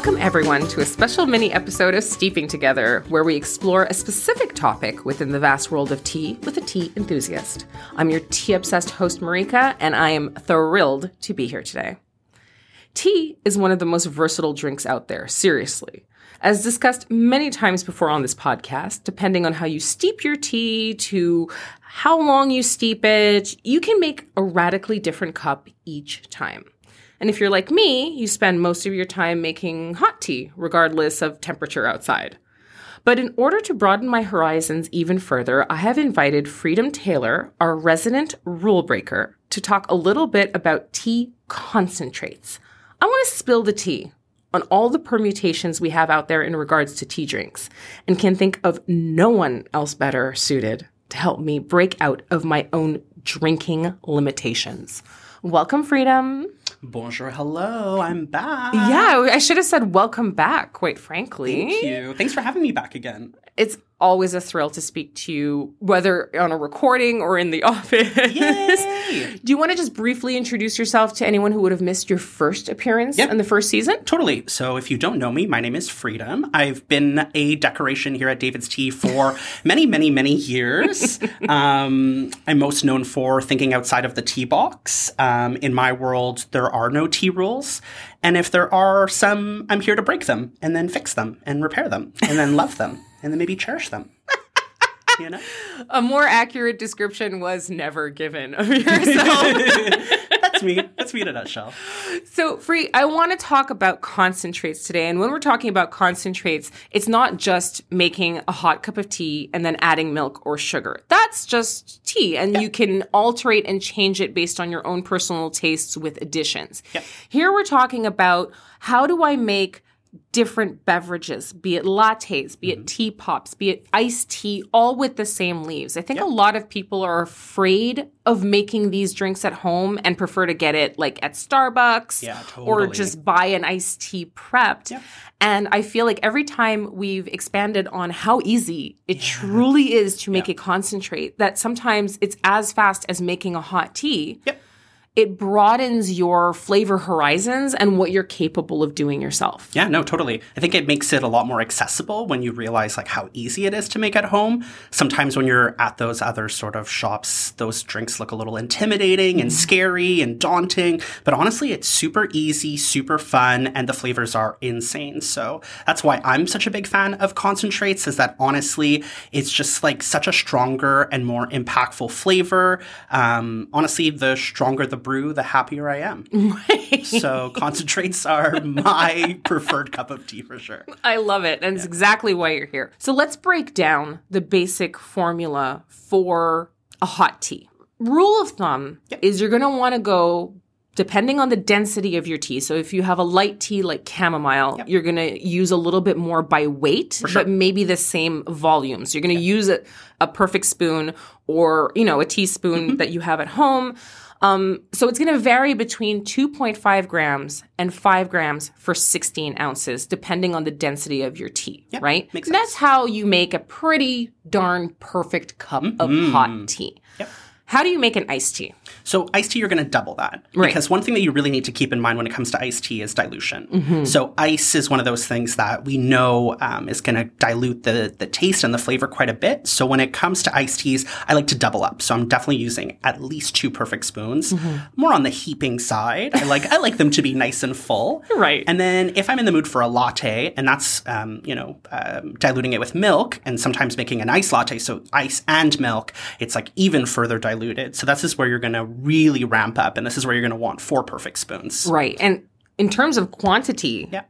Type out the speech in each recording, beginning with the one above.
Welcome, everyone, to a special mini episode of Steeping Together, where we explore a specific topic within the vast world of tea with a tea enthusiast. I'm your tea obsessed host, Marika, and I am thrilled to be here today. Tea is one of the most versatile drinks out there, seriously. As discussed many times before on this podcast, depending on how you steep your tea to how long you steep it, you can make a radically different cup each time. And if you're like me, you spend most of your time making hot tea, regardless of temperature outside. But in order to broaden my horizons even further, I have invited Freedom Taylor, our resident rule breaker, to talk a little bit about tea concentrates. I want to spill the tea on all the permutations we have out there in regards to tea drinks and can think of no one else better suited to help me break out of my own drinking limitations. Welcome, Freedom. Bonjour, hello, I'm back. Yeah, I should have said welcome back, quite frankly. Thank you. Thanks for having me back again. It's always a thrill to speak to you, whether on a recording or in the office. Do you want to just briefly introduce yourself to anyone who would have missed your first appearance Yep. in the first season? Totally. So, if you don't know me, my name is Freedom. I've been a decoration here at David's Tea for many, many, many years. um, I'm most known for thinking outside of the tea box. Um, in my world, there are no tea rules. And if there are some, I'm here to break them and then fix them and repair them and then love them and then maybe cherish them. You know? A more accurate description was never given of yourself. That's me. That's me in a nutshell. So, Free, I want to talk about concentrates today. And when we're talking about concentrates, it's not just making a hot cup of tea and then adding milk or sugar. That's just tea. And you can alterate and change it based on your own personal tastes with additions. Yep. Here we're talking about how do I make different beverages, be it lattes, be it mm-hmm. tea pops, be it iced tea, all with the same leaves. I think a lot of people are afraid of making these drinks at home and prefer to get it like at Starbucks Yeah, or just buy an iced tea prepped. Yep. And I feel like every time we've expanded on how easy it truly is to make a concentrate, that sometimes it's as fast as making a hot tea. Yep. It broadens your flavor horizons and what you're capable of doing yourself. Yeah, no, totally. I think it makes it a lot more accessible when you realize like how easy it is to make at home. Sometimes when you're at those other sort of shops, those drinks look a little intimidating and scary and daunting, but honestly, it's super easy, super fun, and the flavors are insane. So that's why I'm such a big fan of concentrates is that honestly, it's just like such a stronger and more impactful flavor. Um, honestly, the stronger the brew, the happier I am. Right. So concentrates are my preferred cup of tea for sure. I love it. And it's exactly why you're here. So let's break down the basic formula for a hot tea. Rule of thumb is you're going to want to go depending on the density of your tea. So if you have a light tea like chamomile, you're going to use a little bit more by weight, but maybe the same volume. So you're going to use a, a perfect spoon or, you know, a teaspoon mm-hmm. that you have at home. Um, so it's going to vary between 2.5 grams and 5 grams for 16 ounces, depending on the density of your tea, right? makes And That's how you make a pretty darn perfect cup of hot tea. Yep. How do you make an iced tea? So iced tea, you're going to double that Right. because one thing that you really need to keep in mind when it comes to iced tea is dilution. Mm-hmm. So ice is one of those things that we know um, is going to dilute the the taste and the flavor quite a bit. So when it comes to iced teas, I like to double up. So I'm definitely using at least two perfect spoons, Mm-hmm. more on the heaping side. I like I like them to be nice and full. Right. And then if I'm in the mood for a latte, and that's um, you know um, diluting it with milk, and sometimes making an ice latte, so ice and milk, it's like even further diluted. So this is where you're going to really ramp up, and this is where you're going to want four perfect spoons. Right. And in terms of quantity, Yeah.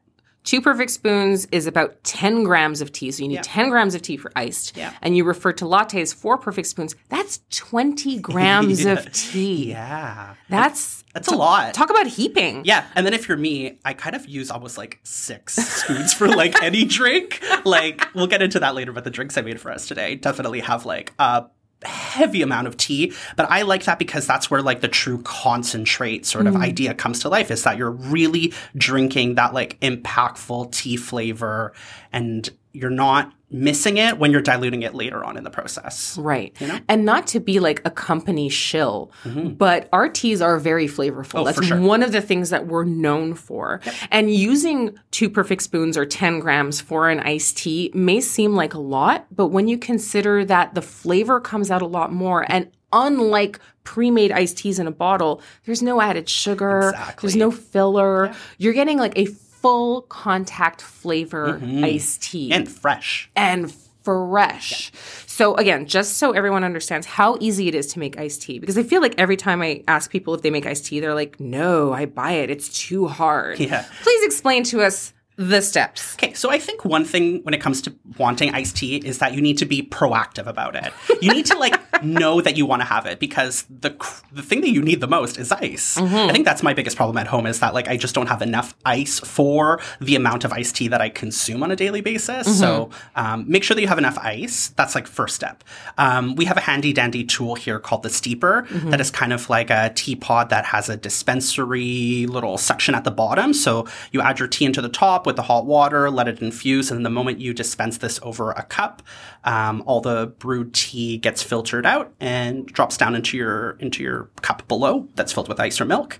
two perfect spoons is about 10 grams of tea. So you need 10 grams of tea for iced. Yeah. And you refer to lattes, four perfect spoons. That's 20 grams of tea. Yeah, That's that's a lot. talk about heaping. yeah, and then if you're me, I kind of use almost like six spoons for like any drink. Like we'll get into that later, but the drinks I made for us today definitely have like a heavy amount of tea. But I like that because that's where like the true concentrate sort of mm. idea comes to life is that you're really drinking that like impactful tea flavor and you're not missing it when you're diluting it later on in the process. Right. You know? And not to be like a company shill, but our teas are very flavorful. Mm-hmm. Oh, That's sure. one of the things that we're known for. And using two perfect spoons or 10 grams for an iced tea may seem like a lot, but when you consider that the flavor comes out a lot more and Unlike pre-made iced teas in a bottle, there's no added sugar, Exactly. there's no filler. You're getting like a full contact flavor iced tea Mm-hmm. And fresh. and fresh. So again, just so everyone understands how easy it is to make iced tea, because I feel like every time I ask people if they make iced tea, they're like, "No, I buy it. It's too hard." Yeah. Please explain to us the steps. Okay, so I think one thing when it comes to wanting iced tea is that you need to be proactive about it. You need to like know that you want to have it because the the thing that you need the most is ice. I think that's my biggest problem at home is that like I just don't have enough ice for the amount of iced tea that I consume on a daily basis. So um, make sure that you have enough ice. That's like first step. Um, we have a handy dandy tool here called the steeper that is kind of like a teapot that has a dispensary little section at the bottom. So you add your tea into the top with the hot water, let it infuse, and the moment you dispense this over a cup, um, all the brewed tea gets filtered out and drops down into your into your cup below that's filled with ice or milk.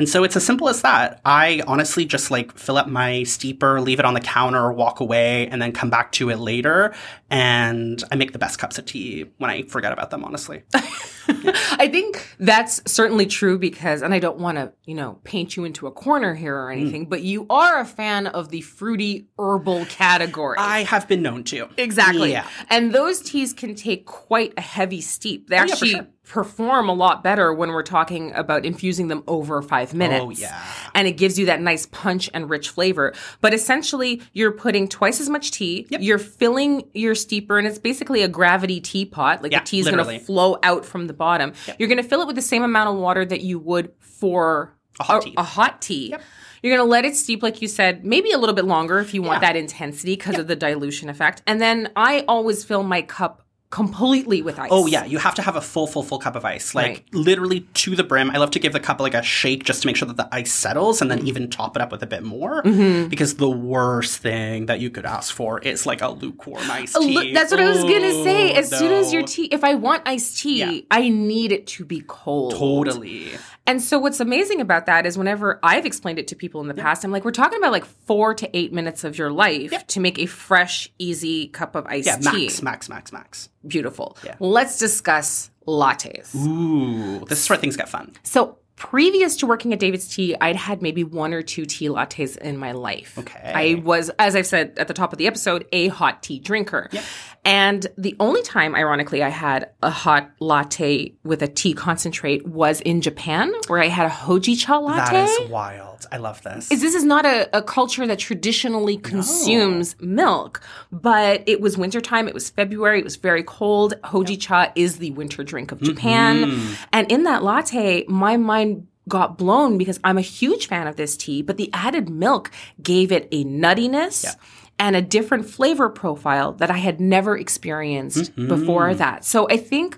And so it's as simple as that. I honestly just like fill up my steeper, leave it on the counter, walk away, and then come back to it later. And I make the best cups of tea when I forget about them, honestly. I think that's certainly true because, and I don't want to, you know, paint you into a corner here or mm. anything, but you are a fan of the fruity herbal category. I have been known to. Exactly. Yeah. And those teas can take quite a heavy steep. They Oh, yeah, actually sure. perform a lot better when we're talking about infusing them over five oh, minutes. Oh, yeah. And it gives you that nice punch and rich flavor. But essentially, you're putting twice as much tea. You're filling your steeper, and it's basically a gravity teapot. Like Yeah, the tea is going to flow out from the bottom. You're going to fill it with the same amount of water that you would for A hot tea. A hot tea. You're going to let it steep, like you said, maybe a little bit longer if you want Yeah. that intensity because of the dilution effect. And then I always fill my cup completely with ice. Oh yeah, you have to have a full, full, full cup of ice, like Right. literally to the brim. I love to give the cup like a shake just to make sure that the ice settles, and then even top it up with a bit more. Mm-hmm. Because the worst thing that you could ask for is like a lukewarm iced tea. li- That's what I was gonna say. Oh, As soon as your tea, if I want iced tea, Yeah. I need it to be cold. totally. And so what's amazing about that is whenever I've explained it to people in the past, I'm like, we're talking about like four to eight minutes of your life to make a fresh, easy cup of iced Yeah, tea. max, max, max, max. Beautiful. Yeah. Let's discuss lattes. Ooh, this is where things get fun. So previous to working at David's Tea, I'd had maybe one or two tea lattes in my life. Okay. I was, as I've said at the top of the episode, a hot tea drinker. And the only time, ironically, I had a hot latte with a tea concentrate was in Japan, where I had a hojicha latte. That is wild. I love this. is this is not a, a culture that traditionally consumes milk, but it was wintertime. It was February. It was very cold. Hoji cha is the winter drink of Japan. Mm-hmm. And in that latte, my mind got blown because I'm a huge fan of this tea, but the added milk gave it a nuttiness. And a different flavor profile that I had never experienced before that. So I think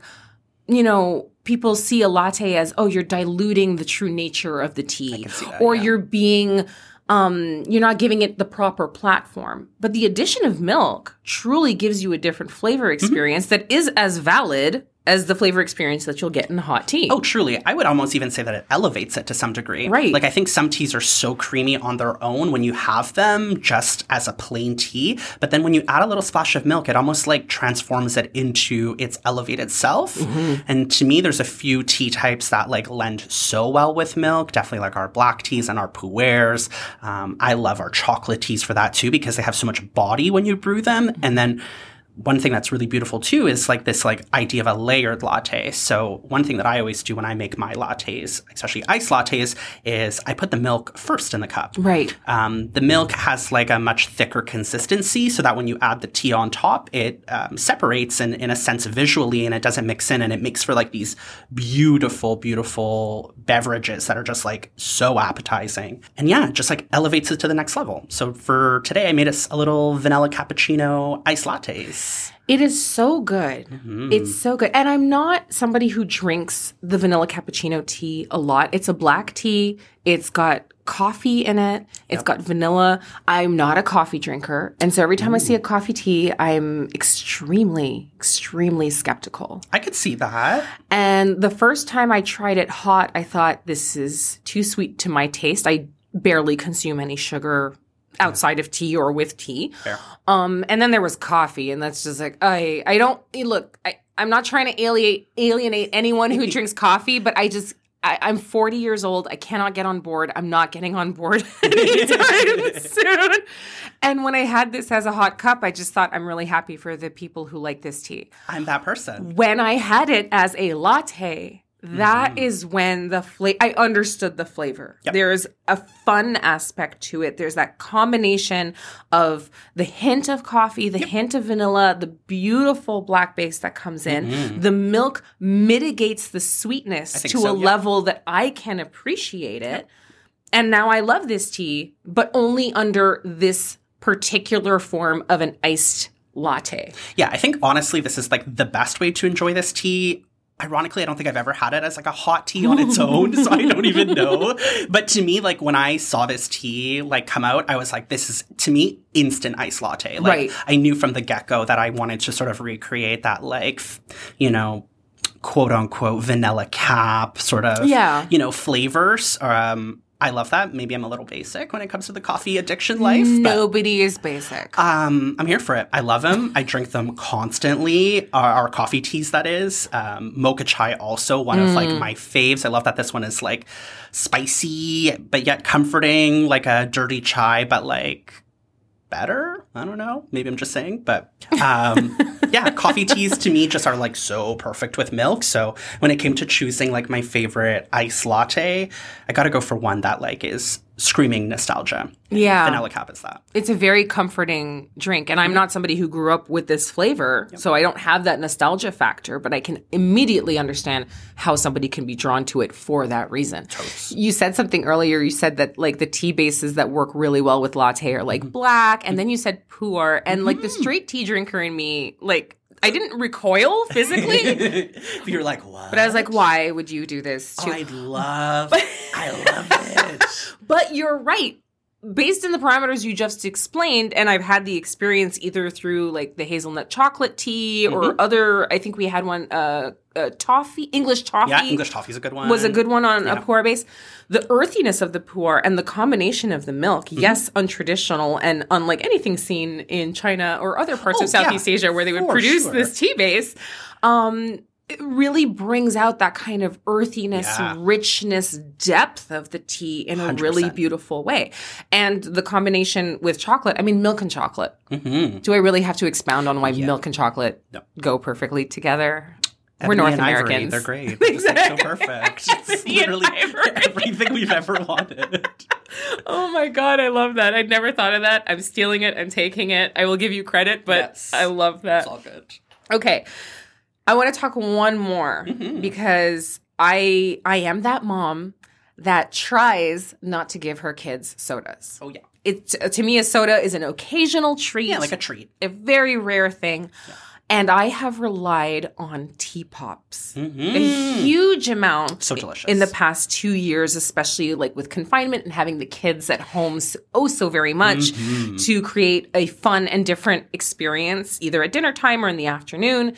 you know, people see a latte as, oh, you're diluting the true nature of the tea, that, or yeah. you're being, um, you're not giving it the proper platform. But the addition of milk truly gives you a different flavor Mm-hmm. experience that is as valid as the flavor experience that you'll get in hot tea. Oh, truly. I would almost even say that it elevates it to some degree. Right. Like, I think some teas are so creamy on their own when you have them just as a plain tea. But then when you add a little splash of milk, it almost like transforms it into its elevated self. Mm-hmm. And to me, there's a few tea types that like lend so well with milk. Definitely like our black teas and our pu'ers. Um, I love our chocolate teas for that too because they have so much body when you brew them. And then one thing that's really beautiful too is like this like idea of a layered latte. So one thing that I always do when I make my lattes, especially iced lattes, is I put the milk first in the cup. Right. Um, the milk has like a much thicker consistency, so that when you add the tea on top, it um, separates in, in a sense visually, and it doesn't mix in, and it makes for like these beautiful, beautiful beverages that are just like so appetizing. And yeah, just like elevates it to the next level. So for today, I made us a little vanilla cappuccino iced lattes. Nice. It is so good. Mm-hmm. It's so good. And I'm not somebody who drinks the vanilla cappuccino tea a lot. It's a black tea. It's got coffee in it. It's got vanilla. I'm not a coffee drinker. And so every time I see a coffee tea, I'm extremely, extremely skeptical. I could see that. And the first time I tried it hot, I thought this is too sweet to my taste. I barely consume any sugar outside of tea or with tea. Fair. Um, and then there was coffee, and that's just like I I don't look. I I'm not trying to alienate alienate anyone who drinks coffee, but I just. I, I'm 40 years old. I cannot get on board. I'm not getting on board anytime soon. And when I had this as a hot cup, I just thought I'm really happy for the people who like this tea I'm that person. when I had it as a latte, that mm-hmm. is when the flavor I understood the flavor. Yep. There's a fun aspect to it. There's that combination of the hint of coffee, the hint of vanilla, the beautiful black base that comes in. Mm-hmm. The milk mitigates the sweetness to so, a yep. level that I can appreciate it. And now I love this tea, but only under this particular form of an iced latte. Yeah, I think honestly, this is like the best way to enjoy this tea. Ironically, I don't think I've ever had it as like a hot tea on its own, so I don't even know. But to me, like when I saw this tea like come out, I was like, this is to me instant ice latte. Like Right. I knew from the get go that I wanted to sort of recreate that like, you know, quote unquote vanilla cap sort of Yeah. you know flavors. Um, I love that. Maybe I'm a little basic when it comes to the coffee addiction life. but- Nobody is basic. um, I'm here for it. I love them. I drink them constantly. Our, our coffee teas, that is. Um, mocha chai, also one of like my faves. I love that this one is like spicy but yet comforting, like a dirty chai, but like better. I don't know. Maybe I'm just saying, but um, yeah, coffee teas to me just are like so perfect with milk. So when it came to choosing like my favorite ice latte, I got to go for one that like is screaming nostalgia. Yeah. Vanilla cap is that. it's a very comforting drink and i'm mm-hmm. not somebody who grew up with this flavor so i don't have that nostalgia factor but i can immediately understand how somebody can be drawn to it for that reason. You said something earlier you said that like the tea bases that work really well with latte are like mm-hmm. black and mm-hmm. then you said puer and like the straight tea drinker in me like i didn't recoil physically You're like, what? but i was like why would you do this to I love, I love it. But you're right. Based on the parameters you just explained, and I've had the experience either through like the hazelnut chocolate tea Mm-hmm. or other. I think we had one, uh, uh toffee, English toffee. Yeah, English toffee's a good one. was a good one on a puer base. The earthiness of the puer and the combination of the milk, Mm-hmm. yes, untraditional and unlike anything seen in China or other parts Oh, of Southeast yeah, Asia where they would produce sure. this tea base. Um, it really brings out that kind of earthiness, Yeah. richness, depth of the tea in a really 100%. beautiful way. And the combination with chocolate, I mean, milk and chocolate. Mm-hmm. Do I really have to expound on why milk and chocolate No. go perfectly together? We're North and Ivory, Americans. They're great. They're like, so Exactly. perfect. It's literally everything we've ever wanted. Oh my god, I love that. I'd never thought of that. I'm stealing it. I'm taking it. I will give you credit, but Yes. I love that. It's all good. Okay. I want to talk one more Mm-hmm. because I I am that mom that tries not to give her kids sodas. Oh yeah, It to me a soda is an occasional treat. yeah, like a treat. a very rare thing. And I have relied on tea pops a huge amount. So delicious. in the past two years, especially like with confinement and having the kids at home so, oh so very much Mm-hmm. to create a fun and different experience, either at dinner time or in the afternoon.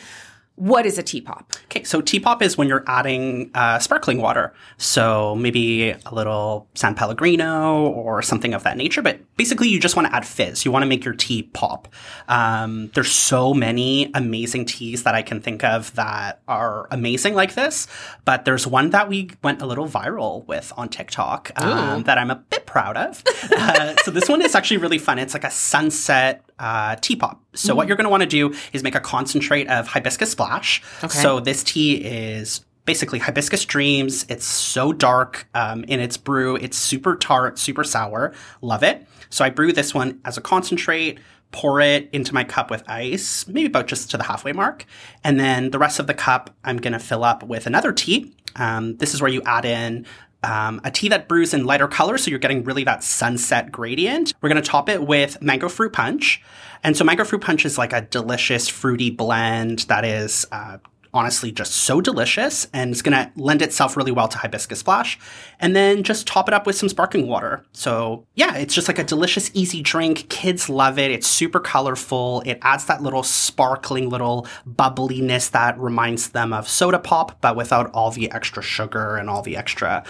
What is a tea pop? Okay, so T-pop is when you're adding uh, sparkling water. So maybe a little San Pellegrino or something of that nature. But basically, you just want to add fizz. You want to make your tea pop. Um, there's so many amazing teas that I can think of that are amazing like this. But there's one that we went a little viral with on TikTok um, that I'm a bit proud of. uh, so this one is actually really fun. It's like a sunset uh, tea pop. So what you're going to want to do is make a concentrate of hibiscus splash. Okay. So this tea is basically hibiscus dreams. It's so dark um, in its brew. It's super tart, super sour. Love it. So I brew this one as a concentrate. Pour it into my cup with ice, maybe about just to the halfway mark. And then the rest of the cup, I'm going to fill up with another tea. Um, this is where you add in um, a tea that brews in lighter color, so you're getting really that sunset gradient. We're going to top it with mango fruit punch. And so mango fruit punch is like a delicious fruity blend that is uh, honestly just so delicious and it's going to lend itself really well to hibiscus splash. And then just top it up with some sparkling water. So, yeah, it's just like a delicious, easy drink. Kids love it. It's super colorful. It adds that little sparkling, little bubbliness that reminds them of soda pop, but without all the extra sugar and all the extra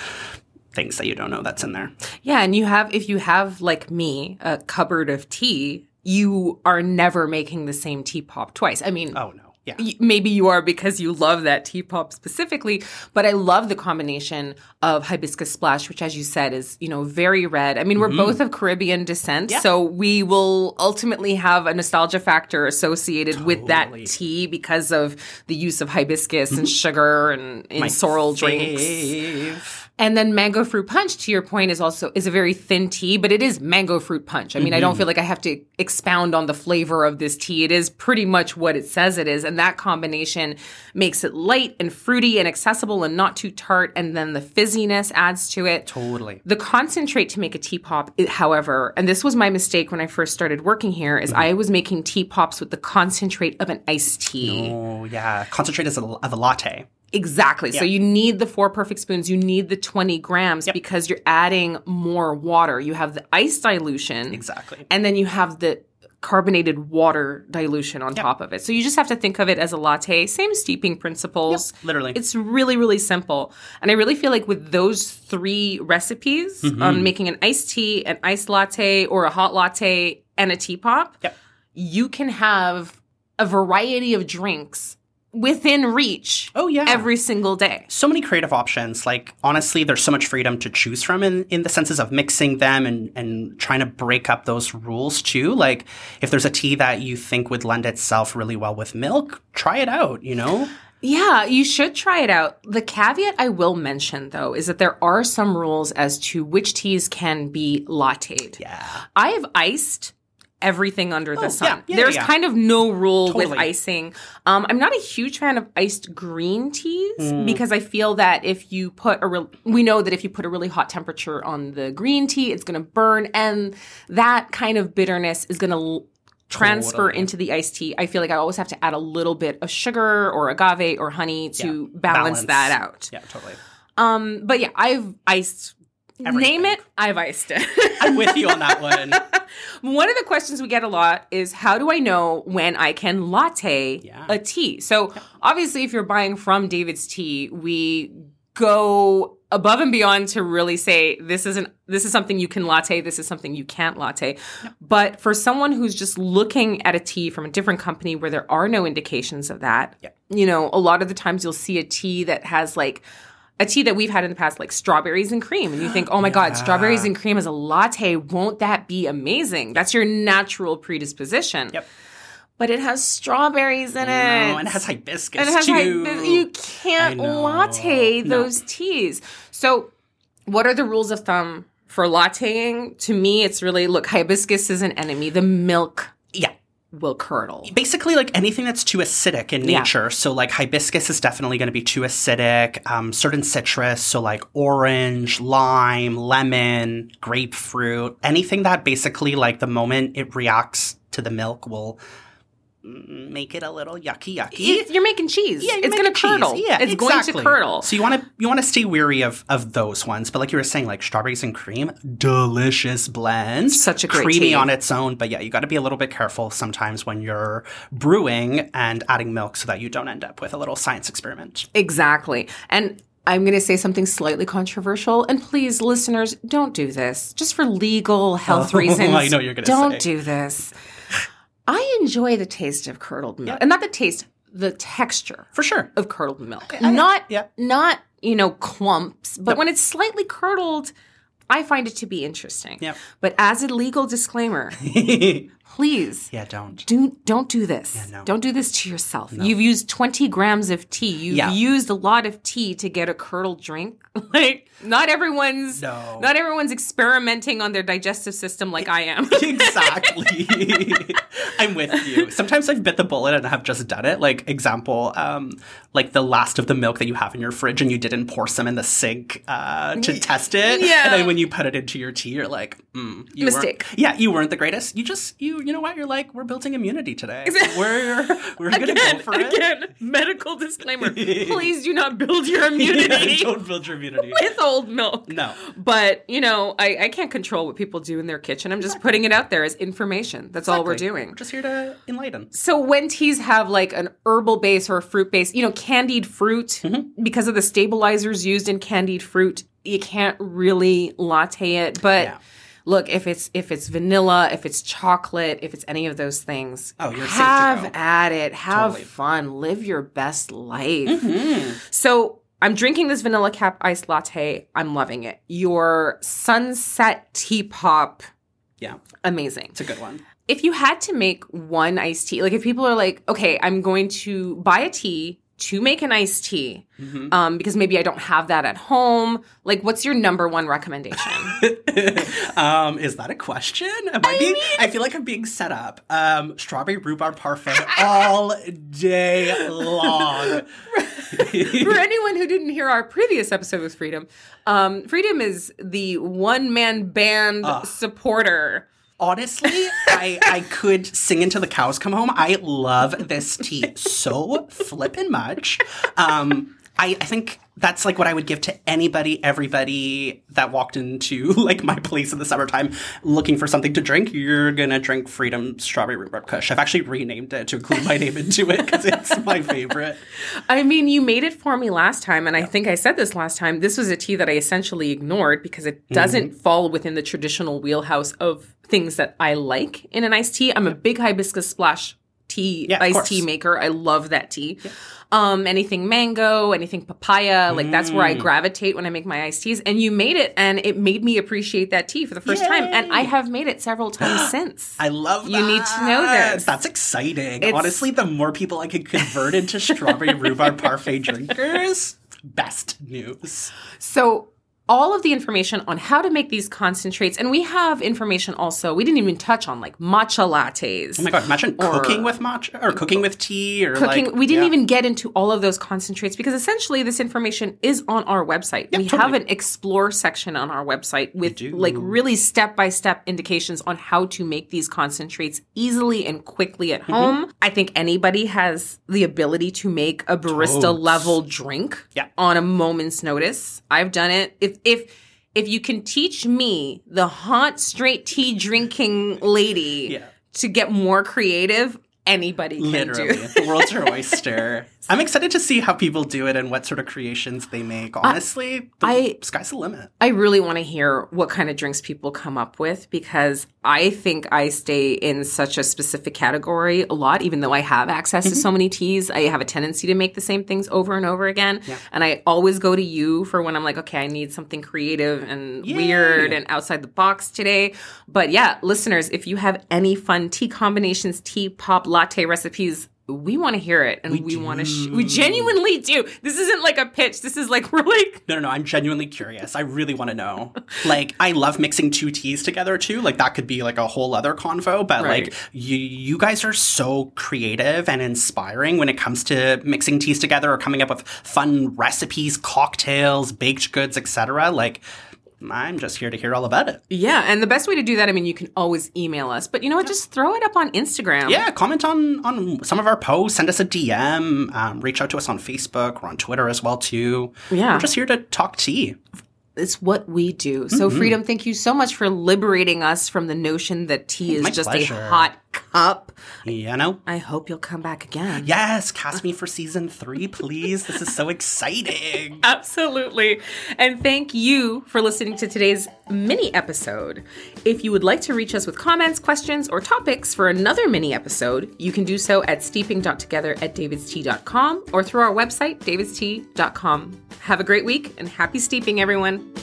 things that you don't know that's in there. Yeah, and you have if you have like me a cupboard of tea, you are never making the same tea pop twice. I mean, Oh, no. Yeah. maybe you are because you love that tea pop specifically but i love the combination of hibiscus splash which as you said is you know very red i mean we're both of caribbean descent Mm-hmm. Yeah. so we will ultimately have a nostalgia factor associated with that tea because of the use of hibiscus and sugar and in My sorrel drinks fave. And then mango fruit punch, to your point, is also is a very thin tea, but it is mango fruit punch. I mean, I don't mm-hmm. feel like I have to expound on the flavor of this tea. It is pretty much what it says it is, and that combination makes it light and fruity and accessible and not too tart. And then the fizziness adds to it. Totally. The concentrate to make a tea pop, however, and this was my mistake when I first started working here, is I was making tea pops with the concentrate of an iced tea. Oh, yeah. Concentrate as a, of a latte. Exactly. So you need the four perfect spoons. You need the 20 grams because you're adding more water. You have the ice dilution. Exactly. And then you have the carbonated water dilution on top of it. So you just have to think of it as a latte. Same steeping principles. literally. It's really, really simple. And I really feel like with those three recipes Mm-hmm. on making an iced tea, an iced latte, or a hot latte, and a tea pop, Yep. you can have a variety of drinks within reach Oh, yeah. every single day. so many creative options. Like honestly, there's so much freedom to choose from in, in the senses of mixing them and, and trying to break up those rules too. Like if there's a tea that you think would lend itself really well with milk, try it out, you know? Yeah, you should try it out. The caveat I will mention though is that there are some rules as to which teas can be latteed. Yeah. I have iced everything under the sun. Oh, yeah, yeah, There's yeah. kind of no rule with icing. Um, I'm not a huge fan of iced green teas Mm. because I feel that if you put a real, we know that if you put a really hot temperature on the green tea, it's going to burn, and that kind of bitterness is going to l- transfer Totally. into the iced tea. I feel like I always have to add a little bit of sugar or agave or honey to balance, balance. that out. Yeah, totally. Um, but yeah, I've iced. Name it, I've iced it. I'm with you on that one. One of the questions we get a lot is how do I know when I can latte Yeah. a tea? So, obviously, if you're buying from David's Tea, we go above and beyond to really say this isn't this is something you can latte, this is something you can't latte. But for someone who's just looking at a tea from a different company where there are no indications of that, you know, a lot of the times you'll see a tea that has like a tea that we've had in the past, like strawberries and cream, and you think, oh my God, strawberries and cream as a latte, won't that be amazing? That's your natural predisposition. Yep. But it has strawberries in it. No, and it has hibiscus And it has too. like, you can't I know. latte No. those teas. So, what are the rules of thumb for latteing? To me, it's really look, hibiscus is an enemy. The milk yeah. Will curdle. basically like anything that's too acidic in Yeah. nature. So like hibiscus is definitely going to be too acidic. Um, certain citrus, so like orange, lime, lemon, grapefruit, anything that basically like the moment it reacts to the milk will make it a little yucky yucky. You're making cheese, Yeah, you're it's going to making cheese. curdle. Yeah, it's exactly. going to curdle. So you want to you want to stay weary of of those ones. But like you were saying, like strawberries and cream, delicious blend. Such a great creamy tea. on its own. But yeah, you got to be a little bit careful sometimes when you're brewing and adding milk, so that you don't end up with a little science experiment. Exactly. And I'm going to say something slightly controversial. And please, listeners, don't do this. Just for legal health Oh, reasons. I know you're gonna Don't say. do this. I enjoy the taste of curdled milk. And not the taste, the texture For sure. of curdled milk. not, yeah. not, you know, clumps, but when it's slightly curdled, I find it to be interesting. Yep. But as a legal disclaimer, please Yeah, don't. do don't do this. Yeah, no. Don't do this to yourself. You've used 20 grams of tea. You've Yeah. used a lot of tea to get a curdled drink. like not everyone's No. not everyone's experimenting on their digestive system like I am. exactly. I'm with you. Sometimes I've bit the bullet and have just done it. Like example, um, like the last of the milk that you have in your fridge and you didn't pour some in the sink uh, to test it. Yeah. And then when you put it into your tea, you're like, mm, you Mistake. Yeah, you weren't the greatest. You just you you know what? You're like, we're building immunity today. We're we're gonna again, go for it. again, medical disclaimer. Please do not build your immunity Yeah, don't build your immunity. with old milk. No. But, you know, I, I can't control what people do in their kitchen. I'm just putting it out there as information. That's all we're doing. We're just here to enlighten. So when teas have like an herbal base or a fruit base, you know, candied fruit, Mm-hmm. because of the stabilizers used in candied fruit, you can't really latte it. But Yeah. Look, if it's if it's vanilla, if it's chocolate, if it's any of those things, Oh, you're have at it, have Totally. fun, live your best life. Mm-hmm. So I'm drinking this vanilla cap iced latte. I'm loving it. Your sunset tea pop, Yeah, amazing it's a good one. if you had to make one iced tea, like if people are like, okay, I'm going to buy a tea to make an iced tea, Mm-hmm. um, because maybe I don't have that at home. Like, what's your number one recommendation? um, is that a question? Am I, being? I feel like I'm being set up. Um, strawberry rhubarb parfait all day long. For anyone who didn't hear our previous episode with Freedom, um, Freedom is the one man band supporter. Honestly, I I could sing until the cows come home. I love this tea so flippin' much. Um, I, I think that's like what I would give to anybody, everybody that walked into like my place in the summertime looking for something to drink. You're gonna drink Freedom Strawberry Rhubarb Kush. I've actually renamed it to include my name into it because it's my favorite. I mean, you made it for me last time, and I think I said this last time. This was a tea that I essentially ignored because it doesn't Mm-hmm. fall within the traditional wheelhouse of things that I like in an iced tea. I'm a big hibiscus splash tea Yeah, iced course. tea maker. I love that tea. Um, anything mango, anything papaya, like that's where I Mm. gravitate when I make my iced teas. And you made it, and it made me appreciate that tea for the first time. And I have made it several times since. I love You need to know this. That's exciting. It's- Honestly, the more people I could convert into strawberry rhubarb parfait drinkers, best news. So all of the information on how to make these concentrates, and we have information also. We didn't even touch on like matcha lattes. Oh my god, imagine cooking with matcha or cooking with tea or Cooking, like we didn't yeah. even get into all of those concentrates because essentially this information is on our website. we have an explore section on our website with like really step by step indications on how to make these concentrates easily and quickly Mm-hmm. at home. I think anybody has the ability to make a barista Totes. level drink Yeah. on a moment's notice. I've done it. If if if you can teach me, the hot straight tea drinking lady, Yeah. to get more creative, anybody can Literally, do. the world's your oyster. I'm excited to see how people do it and what sort of creations they make. Honestly, the I- sky's the limit. I really want to hear what kind of drinks people come up with because I think I stay in such a specific category a lot, even though I have access to so mm-hmm. many teas. I have a tendency to make the same things over and over again. And I always go to you for when I'm like, okay, I need something creative and Yay. weird and outside the box today. But yeah, listeners, if you have any fun tea combinations, tea pop latte recipes, we want to hear it and we, want to sh- we genuinely do this isn't like a pitch this is like we're like No, no, no. I'm genuinely curious. I really want to know. Like, I love mixing two teas together too. Like, that could be like a whole other convo. But Right. like, you you guys are so creative and inspiring when it comes to mixing teas together or coming up with fun recipes, cocktails, baked goods, etc. Like, I'm just here to hear all about it. Yeah, and the best way to do that, I mean, you can always email us, but you know what? Just throw it up on Instagram. Yeah, comment on on some of our posts. Send us a DM. Um, reach out to us on Facebook. We're on Twitter as well too. Yeah. we're just here to talk tea. It's what we do. So, Mm-hmm. Freedom, thank you so much for liberating us from the notion that tea is My just pleasure. a hot cup. You know. I hope you'll come back again. Yes, cast me for season three, please. This is so exciting. Absolutely. And thank you for listening to today's mini episode. If you would like to reach us with comments, questions, or topics for another mini episode, you can do so at steeping.together at davidstea.com or through our website, davidstea.com. Have a great week and happy steeping, everyone.